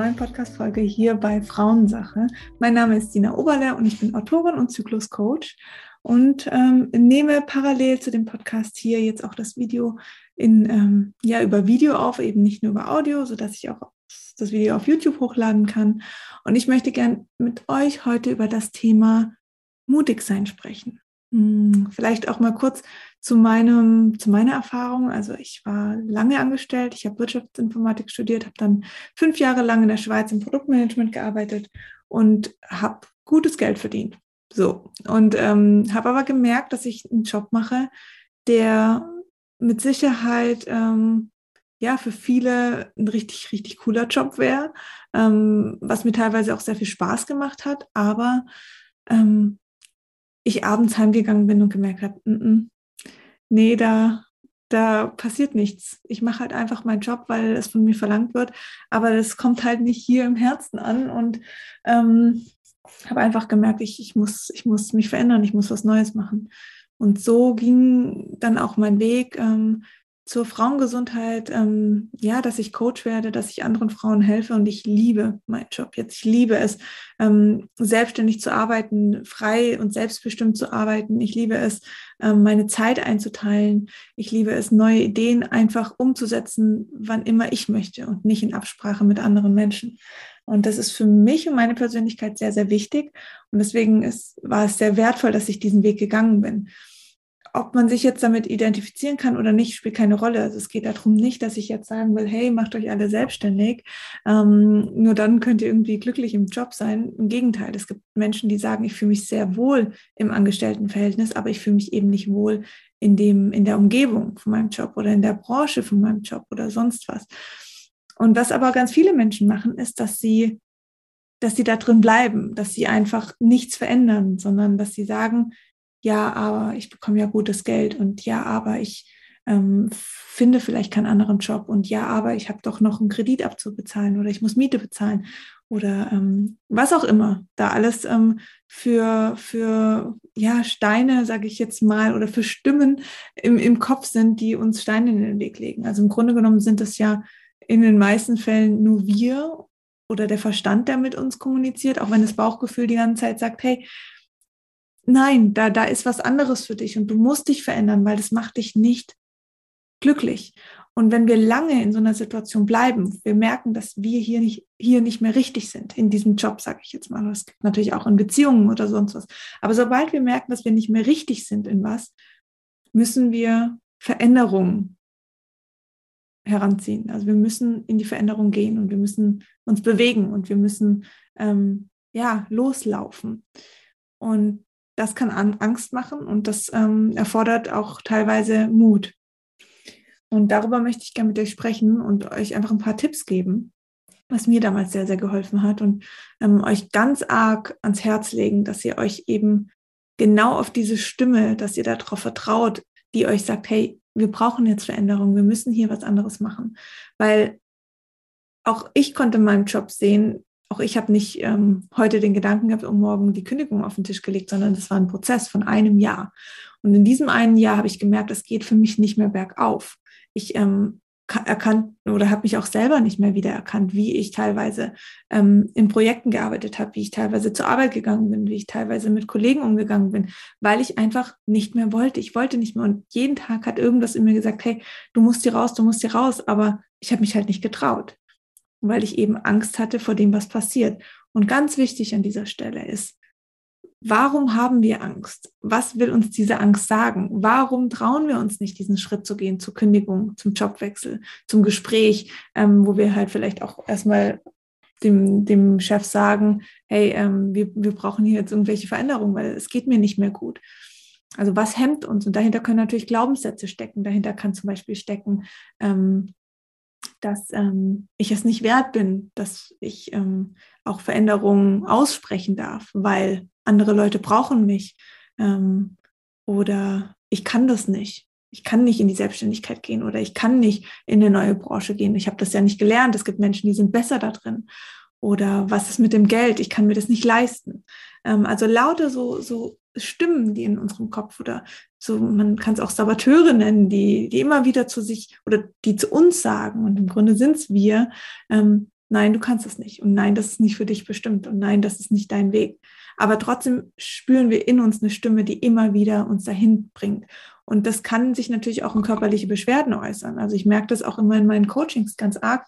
neuen Podcast-Folge hier bei Frauensache. Mein Name ist Dina Oberle und ich bin Autorin und Zyklus-Coach und ähm, nehme parallel zu dem Podcast hier jetzt auch das Video in, ähm, ja, über Video auf, eben nicht nur über Audio, sodass ich auch das Video auf YouTube hochladen kann. Und ich möchte gern mit euch heute über das Thema mutig sein sprechen. Hm, vielleicht auch mal kurz zu meinem, zu meiner Erfahrung. Also ich war lange angestellt, ich habe Wirtschaftsinformatik studiert, habe dann fünf Jahre lang in der Schweiz im Produktmanagement gearbeitet und habe gutes Geld verdient. So. Und ähm, habe aber gemerkt, dass ich einen Job mache, der mit Sicherheit ähm, ja für viele ein richtig, richtig cooler Job wäre, ähm, was mir teilweise auch sehr viel Spaß gemacht hat, aber ähm, ich abends heimgegangen bin und gemerkt habe, n -n, nee, da, da passiert nichts. Ich mache halt einfach meinen Job, weil es von mir verlangt wird, aber das kommt halt nicht hier im Herzen an und ähm, habe einfach gemerkt, ich, ich, muss, ich muss mich verändern, ich muss was Neues machen. Und so ging dann auch mein Weg. Ähm, zur Frauengesundheit, ähm, ja, dass ich Coach werde, dass ich anderen Frauen helfe und ich liebe meinen Job jetzt. Ich liebe es, ähm, selbstständig zu arbeiten, frei und selbstbestimmt zu arbeiten. Ich liebe es, ähm, meine Zeit einzuteilen. Ich liebe es, neue Ideen einfach umzusetzen, wann immer ich möchte und nicht in Absprache mit anderen Menschen. Und das ist für mich und meine Persönlichkeit sehr, sehr wichtig. Und deswegen ist, war es sehr wertvoll, dass ich diesen Weg gegangen bin ob man sich jetzt damit identifizieren kann oder nicht, spielt keine Rolle. Also es geht darum nicht, dass ich jetzt sagen will, hey, macht euch alle selbstständig. Ähm, nur dann könnt ihr irgendwie glücklich im Job sein. Im Gegenteil, es gibt Menschen, die sagen, ich fühle mich sehr wohl im Angestelltenverhältnis, aber ich fühle mich eben nicht wohl in dem, in der Umgebung von meinem Job oder in der Branche von meinem Job oder sonst was. Und was aber ganz viele Menschen machen, ist, dass sie, dass sie da drin bleiben, dass sie einfach nichts verändern, sondern dass sie sagen, ja, aber ich bekomme ja gutes Geld und ja, aber ich ähm, finde vielleicht keinen anderen Job und ja, aber ich habe doch noch einen Kredit abzubezahlen oder ich muss Miete bezahlen oder ähm, was auch immer da alles ähm, für, für ja, Steine, sage ich jetzt mal, oder für Stimmen im, im Kopf sind, die uns Steine in den Weg legen. Also im Grunde genommen sind es ja in den meisten Fällen nur wir oder der Verstand, der mit uns kommuniziert, auch wenn das Bauchgefühl die ganze Zeit sagt, hey, nein, da, da ist was anderes für dich und du musst dich verändern, weil das macht dich nicht glücklich. Und wenn wir lange in so einer Situation bleiben, wir merken, dass wir hier nicht, hier nicht mehr richtig sind, in diesem Job, sage ich jetzt mal. Das gibt natürlich auch in Beziehungen oder sonst was. Aber sobald wir merken, dass wir nicht mehr richtig sind in was, müssen wir Veränderungen heranziehen. Also wir müssen in die Veränderung gehen und wir müssen uns bewegen und wir müssen ähm, ja loslaufen. Und das kann Angst machen und das ähm, erfordert auch teilweise Mut. Und darüber möchte ich gerne mit euch sprechen und euch einfach ein paar Tipps geben, was mir damals sehr, sehr geholfen hat und ähm, euch ganz arg ans Herz legen, dass ihr euch eben genau auf diese Stimme, dass ihr darauf vertraut, die euch sagt, hey, wir brauchen jetzt Veränderung, wir müssen hier was anderes machen. Weil auch ich konnte in meinem Job sehen, auch ich habe nicht ähm, heute den Gedanken gehabt, um morgen die Kündigung auf den Tisch gelegt, sondern das war ein Prozess von einem Jahr. Und in diesem einen Jahr habe ich gemerkt, es geht für mich nicht mehr bergauf. Ich ähm, erkannt oder habe mich auch selber nicht mehr wiedererkannt, wie ich teilweise ähm, in Projekten gearbeitet habe, wie ich teilweise zur Arbeit gegangen bin, wie ich teilweise mit Kollegen umgegangen bin, weil ich einfach nicht mehr wollte. Ich wollte nicht mehr und jeden Tag hat irgendwas in mir gesagt, hey, du musst hier raus, du musst hier raus, aber ich habe mich halt nicht getraut weil ich eben Angst hatte vor dem, was passiert. Und ganz wichtig an dieser Stelle ist, warum haben wir Angst? Was will uns diese Angst sagen? Warum trauen wir uns nicht, diesen Schritt zu gehen zur Kündigung, zum Jobwechsel, zum Gespräch, ähm, wo wir halt vielleicht auch erstmal dem, dem Chef sagen, hey, ähm, wir, wir brauchen hier jetzt irgendwelche Veränderungen, weil es geht mir nicht mehr gut. Also was hemmt uns? Und dahinter können natürlich Glaubenssätze stecken. Dahinter kann zum Beispiel stecken, ähm, dass ähm, ich es nicht wert bin, dass ich ähm, auch Veränderungen aussprechen darf, weil andere Leute brauchen mich ähm, oder ich kann das nicht. Ich kann nicht in die Selbstständigkeit gehen oder ich kann nicht in eine neue Branche gehen. Ich habe das ja nicht gelernt. Es gibt Menschen, die sind besser da drin. Oder was ist mit dem Geld? Ich kann mir das nicht leisten. Ähm, also lauter so, so Stimmen, die in unserem Kopf oder so, man kann es auch Saboteure nennen, die, die immer wieder zu sich oder die zu uns sagen, und im Grunde sind es wir, ähm, nein, du kannst es nicht und nein, das ist nicht für dich bestimmt und nein, das ist nicht dein Weg. Aber trotzdem spüren wir in uns eine Stimme, die immer wieder uns dahin bringt. Und das kann sich natürlich auch in körperliche Beschwerden äußern. Also ich merke das auch immer in meinen Coachings ganz arg.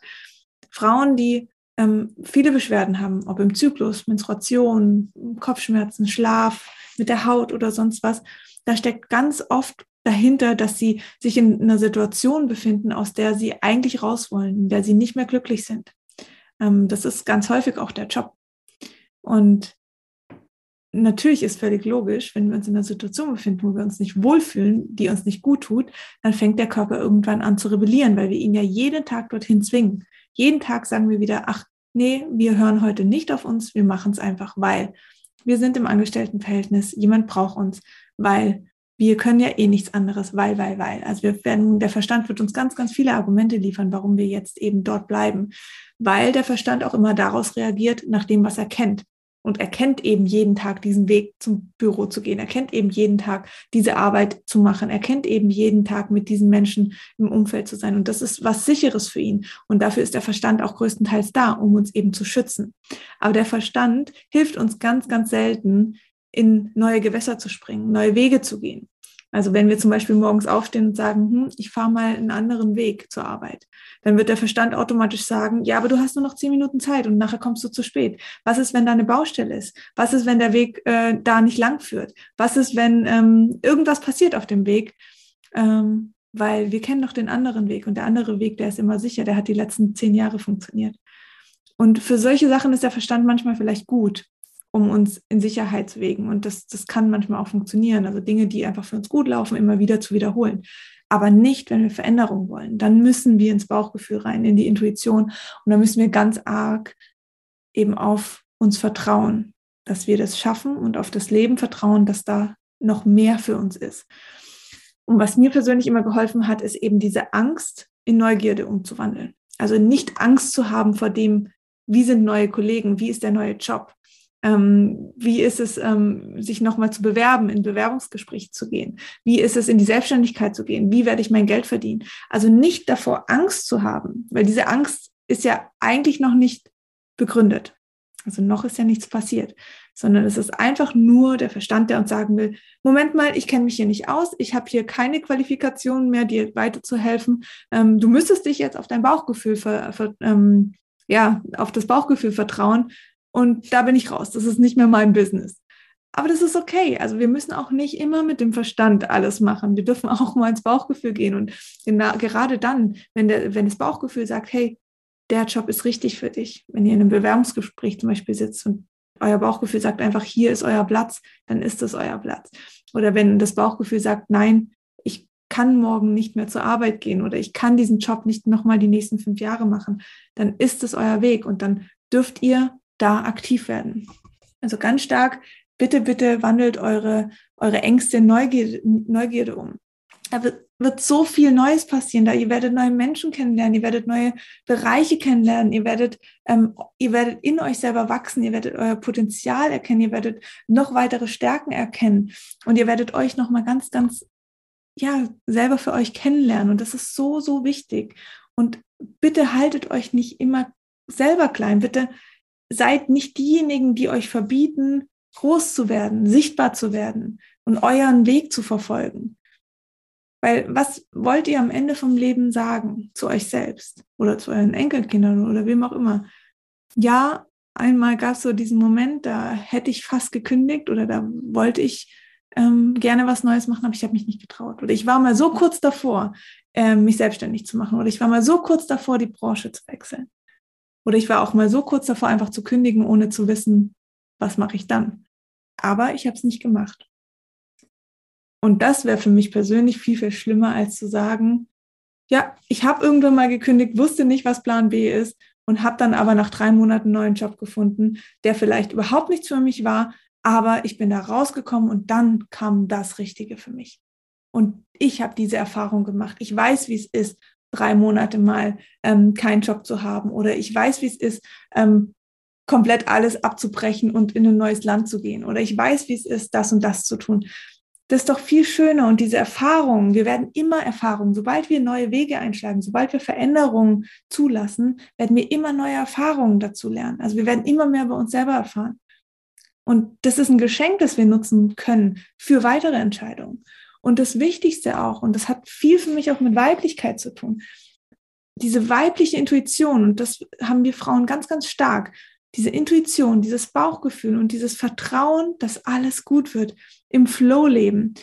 Frauen, die ähm, viele Beschwerden haben, ob im Zyklus, Menstruation, Kopfschmerzen, Schlaf, mit der Haut oder sonst was, da steckt ganz oft dahinter, dass sie sich in einer Situation befinden, aus der sie eigentlich raus wollen, in der sie nicht mehr glücklich sind. Ähm, das ist ganz häufig auch der Job. Und natürlich ist völlig logisch, wenn wir uns in einer Situation befinden, wo wir uns nicht wohlfühlen, die uns nicht gut tut, dann fängt der Körper irgendwann an zu rebellieren, weil wir ihn ja jeden Tag dorthin zwingen. Jeden Tag sagen wir wieder, ach nee, wir hören heute nicht auf uns, wir machen es einfach, weil wir sind im Angestelltenverhältnis, jemand braucht uns, weil wir können ja eh nichts anderes, weil, weil, weil. Also wir werden, der Verstand wird uns ganz, ganz viele Argumente liefern, warum wir jetzt eben dort bleiben, weil der Verstand auch immer daraus reagiert, nach dem, was er kennt und erkennt eben jeden Tag diesen Weg zum Büro zu gehen, erkennt eben jeden Tag diese Arbeit zu machen, erkennt eben jeden Tag mit diesen Menschen im Umfeld zu sein. Und das ist was Sicheres für ihn. Und dafür ist der Verstand auch größtenteils da, um uns eben zu schützen. Aber der Verstand hilft uns ganz, ganz selten, in neue Gewässer zu springen, neue Wege zu gehen. Also wenn wir zum Beispiel morgens aufstehen und sagen, hm, ich fahre mal einen anderen Weg zur Arbeit, dann wird der Verstand automatisch sagen, ja, aber du hast nur noch zehn Minuten Zeit und nachher kommst du zu spät. Was ist, wenn da eine Baustelle ist? Was ist, wenn der Weg äh, da nicht lang führt? Was ist, wenn ähm, irgendwas passiert auf dem Weg? Ähm, weil wir kennen doch den anderen Weg und der andere Weg, der ist immer sicher, der hat die letzten zehn Jahre funktioniert. Und für solche Sachen ist der Verstand manchmal vielleicht gut um uns in Sicherheit zu wägen. Und das, das kann manchmal auch funktionieren. Also Dinge, die einfach für uns gut laufen, immer wieder zu wiederholen. Aber nicht, wenn wir Veränderung wollen. Dann müssen wir ins Bauchgefühl rein, in die Intuition. Und dann müssen wir ganz arg eben auf uns vertrauen, dass wir das schaffen und auf das Leben vertrauen, dass da noch mehr für uns ist. Und was mir persönlich immer geholfen hat, ist eben diese Angst in Neugierde umzuwandeln. Also nicht Angst zu haben vor dem, wie sind neue Kollegen, wie ist der neue Job, ähm, wie ist es, ähm, sich nochmal zu bewerben, in Bewerbungsgespräche zu gehen? Wie ist es, in die Selbstständigkeit zu gehen? Wie werde ich mein Geld verdienen? Also nicht davor Angst zu haben, weil diese Angst ist ja eigentlich noch nicht begründet. Also noch ist ja nichts passiert, sondern es ist einfach nur der Verstand, der uns sagen will, Moment mal, ich kenne mich hier nicht aus, ich habe hier keine Qualifikationen mehr, dir weiterzuhelfen. Ähm, du müsstest dich jetzt auf dein Bauchgefühl, ver, ver, ähm, ja, auf das Bauchgefühl vertrauen und da bin ich raus. Das ist nicht mehr mein Business. Aber das ist okay. Also wir müssen auch nicht immer mit dem Verstand alles machen. Wir dürfen auch mal ins Bauchgefühl gehen. Und gerade dann, wenn, der, wenn das Bauchgefühl sagt, hey, der Job ist richtig für dich. Wenn ihr in einem Bewerbungsgespräch zum Beispiel sitzt und euer Bauchgefühl sagt einfach, hier ist euer Platz, dann ist das euer Platz. Oder wenn das Bauchgefühl sagt, nein, ich kann morgen nicht mehr zur Arbeit gehen oder ich kann diesen Job nicht nochmal die nächsten fünf Jahre machen, dann ist es euer Weg und dann dürft ihr da aktiv werden. Also ganz stark, bitte, bitte wandelt eure, eure Ängste in Neugierde, Neugierde um. Da wird, wird so viel Neues passieren. Da ihr werdet neue Menschen kennenlernen, ihr werdet neue Bereiche kennenlernen, ihr werdet, ähm, ihr werdet in euch selber wachsen, ihr werdet euer Potenzial erkennen, ihr werdet noch weitere Stärken erkennen und ihr werdet euch noch mal ganz, ganz ja selber für euch kennenlernen. Und das ist so, so wichtig. Und bitte haltet euch nicht immer selber klein. Bitte seid nicht diejenigen, die euch verbieten, groß zu werden, sichtbar zu werden und euren Weg zu verfolgen. Weil was wollt ihr am Ende vom Leben sagen zu euch selbst oder zu euren Enkelkindern oder wem auch immer? Ja, einmal gab es so diesen Moment, da hätte ich fast gekündigt oder da wollte ich ähm, gerne was Neues machen, aber ich habe mich nicht getraut. Oder ich war mal so kurz davor, ähm, mich selbstständig zu machen. Oder ich war mal so kurz davor, die Branche zu wechseln. Oder ich war auch mal so kurz davor, einfach zu kündigen, ohne zu wissen, was mache ich dann. Aber ich habe es nicht gemacht. Und das wäre für mich persönlich viel, viel schlimmer, als zu sagen, ja, ich habe irgendwann mal gekündigt, wusste nicht, was Plan B ist und habe dann aber nach drei Monaten einen neuen Job gefunden, der vielleicht überhaupt nichts für mich war, aber ich bin da rausgekommen und dann kam das Richtige für mich. Und ich habe diese Erfahrung gemacht. Ich weiß, wie es ist, drei Monate mal ähm, keinen Job zu haben oder ich weiß, wie es ist, ähm, komplett alles abzubrechen und in ein neues Land zu gehen oder ich weiß, wie es ist, das und das zu tun. das ist doch viel schöner und diese Erfahrungen, wir werden immer Erfahrungen, sobald wir neue Wege einschlagen, sobald wir Veränderungen zulassen, werden wir immer neue Erfahrungen dazu lernen. Also wir werden immer mehr bei uns selber erfahren. Und das ist ein Geschenk, das wir nutzen können für weitere Entscheidungen. Und das Wichtigste auch, und das hat viel für mich auch mit Weiblichkeit zu tun, diese weibliche Intuition, und das haben wir Frauen ganz, ganz stark, diese Intuition, dieses Bauchgefühl und dieses Vertrauen, dass alles gut wird, im Flow leben.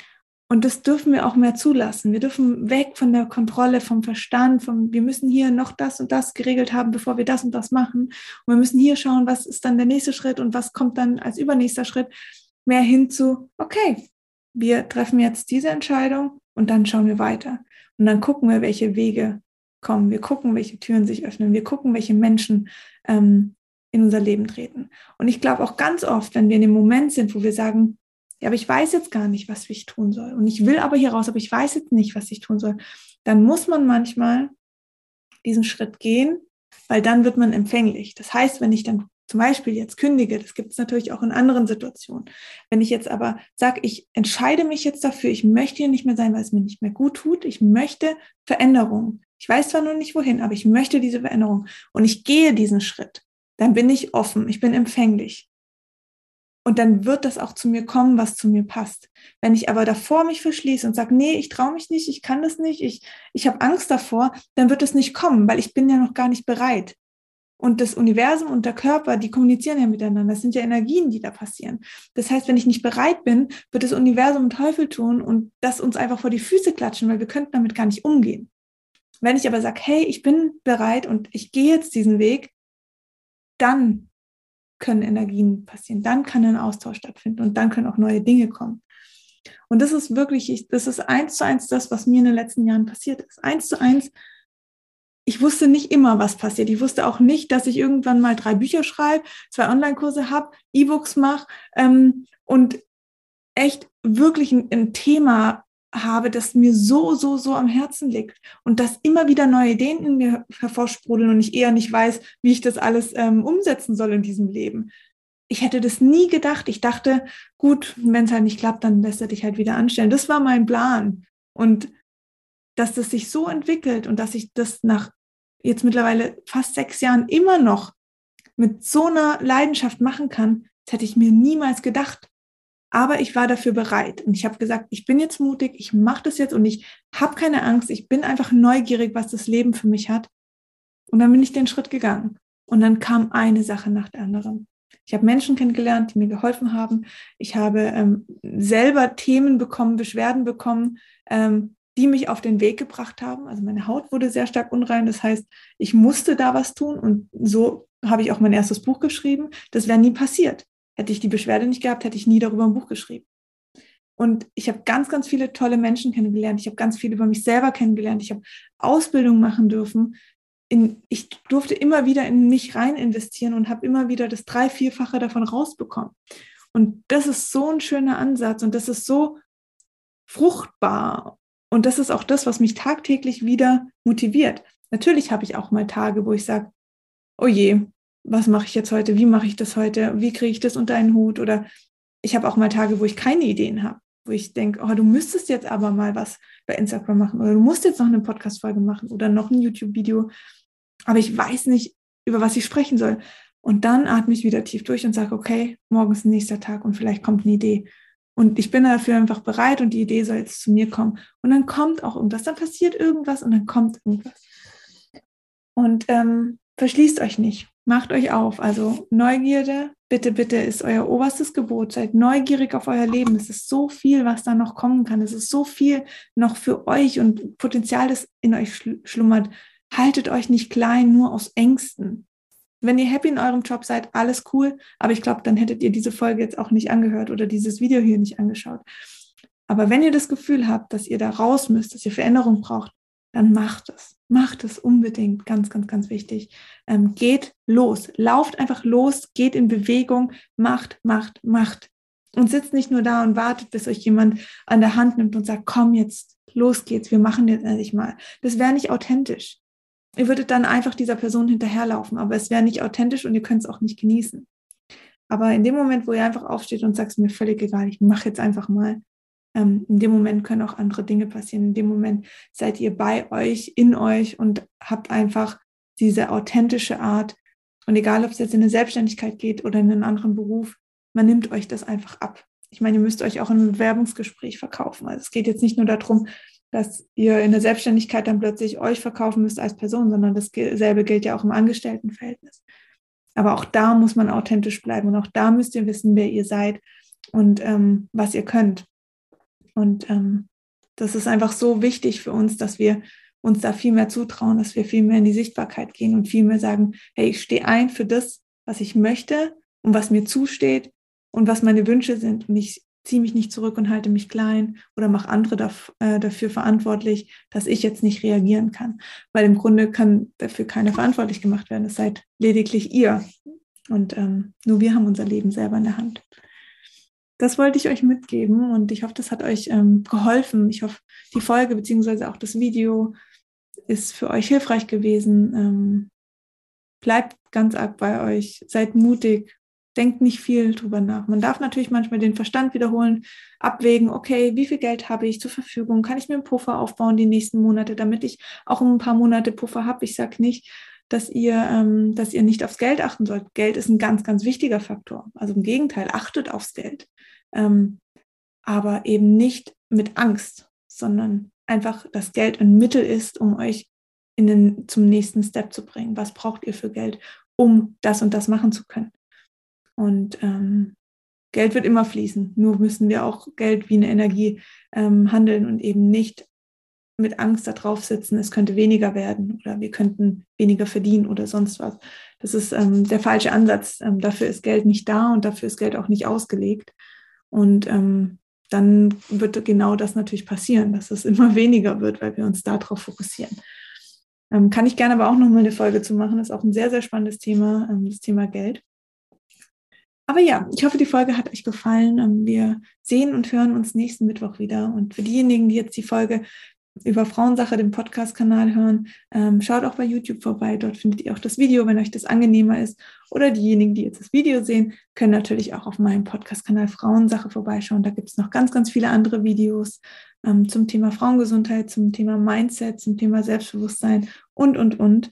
Und das dürfen wir auch mehr zulassen. Wir dürfen weg von der Kontrolle, vom Verstand, vom, wir müssen hier noch das und das geregelt haben, bevor wir das und das machen. Und wir müssen hier schauen, was ist dann der nächste Schritt und was kommt dann als übernächster Schritt. Mehr hin zu, okay, wir treffen jetzt diese Entscheidung und dann schauen wir weiter. Und dann gucken wir, welche Wege kommen. Wir gucken, welche Türen sich öffnen. Wir gucken, welche Menschen ähm, in unser Leben treten. Und ich glaube auch ganz oft, wenn wir in dem Moment sind, wo wir sagen, ja, aber ich weiß jetzt gar nicht, was ich tun soll. Und ich will aber hier raus, aber ich weiß jetzt nicht, was ich tun soll. Dann muss man manchmal diesen Schritt gehen, weil dann wird man empfänglich. Das heißt, wenn ich dann zum Beispiel jetzt kündige, das gibt es natürlich auch in anderen Situationen. Wenn ich jetzt aber sage, ich entscheide mich jetzt dafür, ich möchte hier nicht mehr sein, weil es mir nicht mehr gut tut, ich möchte Veränderung. Ich weiß zwar noch nicht wohin, aber ich möchte diese Veränderung und ich gehe diesen Schritt dann bin ich offen, ich bin empfänglich. Und dann wird das auch zu mir kommen, was zu mir passt. Wenn ich aber davor mich verschließe und sage, nee, ich traue mich nicht, ich kann das nicht, ich, ich habe Angst davor, dann wird es nicht kommen, weil ich bin ja noch gar nicht bereit. Und das Universum und der Körper, die kommunizieren ja miteinander. Das sind ja Energien, die da passieren. Das heißt, wenn ich nicht bereit bin, wird das Universum Teufel tun und das uns einfach vor die Füße klatschen, weil wir könnten damit gar nicht umgehen. Wenn ich aber sage, hey, ich bin bereit und ich gehe jetzt diesen Weg, dann können Energien passieren, dann kann ein Austausch stattfinden und dann können auch neue Dinge kommen. Und das ist wirklich, das ist eins zu eins das, was mir in den letzten Jahren passiert ist. Eins zu eins. Ich wusste nicht immer, was passiert. Ich wusste auch nicht, dass ich irgendwann mal drei Bücher schreibe, zwei Online-Kurse habe, E-Books mache ähm, und echt wirklich ein, ein Thema habe, das mir so, so, so am Herzen liegt und dass immer wieder neue Ideen in mir hervorsprudeln und ich eher nicht weiß, wie ich das alles ähm, umsetzen soll in diesem Leben. Ich hätte das nie gedacht. Ich dachte, gut, wenn es halt nicht klappt, dann lässt er dich halt wieder anstellen. Das war mein Plan. Und dass das sich so entwickelt und dass ich das nach jetzt mittlerweile fast sechs Jahren immer noch mit so einer Leidenschaft machen kann, das hätte ich mir niemals gedacht. Aber ich war dafür bereit und ich habe gesagt, ich bin jetzt mutig, ich mache das jetzt und ich habe keine Angst, ich bin einfach neugierig, was das Leben für mich hat. Und dann bin ich den Schritt gegangen. Und dann kam eine Sache nach der anderen. Ich habe Menschen kennengelernt, die mir geholfen haben. Ich habe ähm, selber Themen bekommen, Beschwerden bekommen, ähm, die mich auf den Weg gebracht haben. Also meine Haut wurde sehr stark unrein. Das heißt, ich musste da was tun. Und so habe ich auch mein erstes Buch geschrieben. Das wäre nie passiert. Hätte ich die Beschwerde nicht gehabt, hätte ich nie darüber ein Buch geschrieben. Und ich habe ganz, ganz viele tolle Menschen kennengelernt. Ich habe ganz viel über mich selber kennengelernt. Ich habe Ausbildung machen dürfen. In, ich durfte immer wieder in mich rein investieren und habe immer wieder das drei-, vierfache davon rausbekommen. Und das ist so ein schöner Ansatz und das ist so fruchtbar. Und das ist auch das, was mich tagtäglich wieder motiviert. Natürlich habe ich auch mal Tage, wo ich sage, oh je, was mache ich jetzt heute, wie mache ich das heute, wie kriege ich das unter einen Hut oder ich habe auch mal Tage, wo ich keine Ideen habe, wo ich denke, oh, du müsstest jetzt aber mal was bei Instagram machen oder du musst jetzt noch eine Podcast-Folge machen oder noch ein YouTube-Video, aber ich weiß nicht, über was ich sprechen soll. Und dann atme ich wieder tief durch und sage, okay, morgen ist ein nächster Tag und vielleicht kommt eine Idee. Und ich bin dafür einfach bereit und die Idee soll jetzt zu mir kommen. Und dann kommt auch irgendwas, dann passiert irgendwas und dann kommt irgendwas. Und ähm, verschließt euch nicht. Macht euch auf. Also Neugierde, bitte, bitte, ist euer oberstes Gebot. Seid neugierig auf euer Leben. Es ist so viel, was da noch kommen kann. Es ist so viel noch für euch und Potenzial, das in euch schlummert. Haltet euch nicht klein, nur aus Ängsten. Wenn ihr happy in eurem Job seid, alles cool. Aber ich glaube, dann hättet ihr diese Folge jetzt auch nicht angehört oder dieses Video hier nicht angeschaut. Aber wenn ihr das Gefühl habt, dass ihr da raus müsst, dass ihr Veränderung braucht, dann macht es. Macht es unbedingt. Ganz, ganz, ganz wichtig. Ähm, geht los. Lauft einfach los, geht in Bewegung, macht, macht, macht. Und sitzt nicht nur da und wartet, bis euch jemand an der Hand nimmt und sagt, komm jetzt, los geht's, wir machen jetzt endlich mal. Das wäre nicht authentisch. Ihr würdet dann einfach dieser Person hinterherlaufen, aber es wäre nicht authentisch und ihr könnt es auch nicht genießen. Aber in dem Moment, wo ihr einfach aufsteht und sagt, mir völlig egal, ich mache jetzt einfach mal, ähm, in dem Moment können auch andere Dinge passieren. In dem Moment seid ihr bei euch, in euch und habt einfach diese authentische Art. Und egal, ob es jetzt in eine Selbstständigkeit geht oder in einen anderen Beruf, man nimmt euch das einfach ab. Ich meine, ihr müsst euch auch einem Bewerbungsgespräch verkaufen. Also es geht jetzt nicht nur darum, dass ihr in der Selbstständigkeit dann plötzlich euch verkaufen müsst als Person, sondern dasselbe gilt ja auch im Angestelltenverhältnis. Aber auch da muss man authentisch bleiben und auch da müsst ihr wissen, wer ihr seid und ähm, was ihr könnt. Und ähm, das ist einfach so wichtig für uns, dass wir uns da viel mehr zutrauen, dass wir viel mehr in die Sichtbarkeit gehen und viel mehr sagen, hey, ich stehe ein für das, was ich möchte und was mir zusteht und was meine Wünsche sind. Und ich ziehe mich nicht zurück und halte mich klein oder mache andere daf äh, dafür verantwortlich, dass ich jetzt nicht reagieren kann. Weil im Grunde kann dafür keiner verantwortlich gemacht werden. Es seid lediglich ihr. Und ähm, nur wir haben unser Leben selber in der Hand. Das wollte ich euch mitgeben und ich hoffe, das hat euch ähm, geholfen. Ich hoffe, die Folge beziehungsweise auch das Video ist für euch hilfreich gewesen. Ähm, bleibt ganz arg bei euch, seid mutig, denkt nicht viel drüber nach. Man darf natürlich manchmal den Verstand wiederholen, abwägen, okay, wie viel Geld habe ich zur Verfügung? Kann ich mir einen Puffer aufbauen die nächsten Monate, damit ich auch ein paar Monate Puffer habe? Ich sage nicht, dass ihr, ähm, dass ihr nicht aufs Geld achten sollt. Geld ist ein ganz, ganz wichtiger Faktor. Also im Gegenteil, achtet aufs Geld. Ähm, aber eben nicht mit Angst, sondern einfach das Geld ein Mittel ist, um euch in den, zum nächsten Step zu bringen. Was braucht ihr für Geld, um das und das machen zu können? Und ähm, Geld wird immer fließen. Nur müssen wir auch Geld wie eine Energie ähm, handeln und eben nicht mit Angst da drauf sitzen, es könnte weniger werden oder wir könnten weniger verdienen oder sonst was. Das ist ähm, der falsche Ansatz. Ähm, dafür ist Geld nicht da und dafür ist Geld auch nicht ausgelegt. Und ähm, dann wird genau das natürlich passieren, dass es immer weniger wird, weil wir uns darauf fokussieren. Ähm, kann ich gerne aber auch noch mal eine Folge zu machen. Das ist auch ein sehr, sehr spannendes Thema, ähm, das Thema Geld. Aber ja, ich hoffe, die Folge hat euch gefallen. Ähm, wir sehen und hören uns nächsten Mittwoch wieder. Und für diejenigen, die jetzt die Folge über Frauensache, den Podcast-Kanal hören, ähm, schaut auch bei YouTube vorbei. Dort findet ihr auch das Video, wenn euch das angenehmer ist. Oder diejenigen, die jetzt das Video sehen, können natürlich auch auf meinem Podcast-Kanal Frauensache vorbeischauen. Da gibt es noch ganz, ganz viele andere Videos ähm, zum Thema Frauengesundheit, zum Thema Mindset, zum Thema Selbstbewusstsein und, und, und.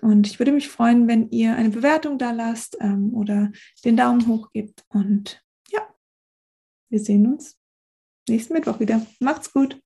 Und ich würde mich freuen, wenn ihr eine Bewertung da lasst ähm, oder den Daumen hoch gebt. Und ja, wir sehen uns nächsten Mittwoch wieder. Macht's gut.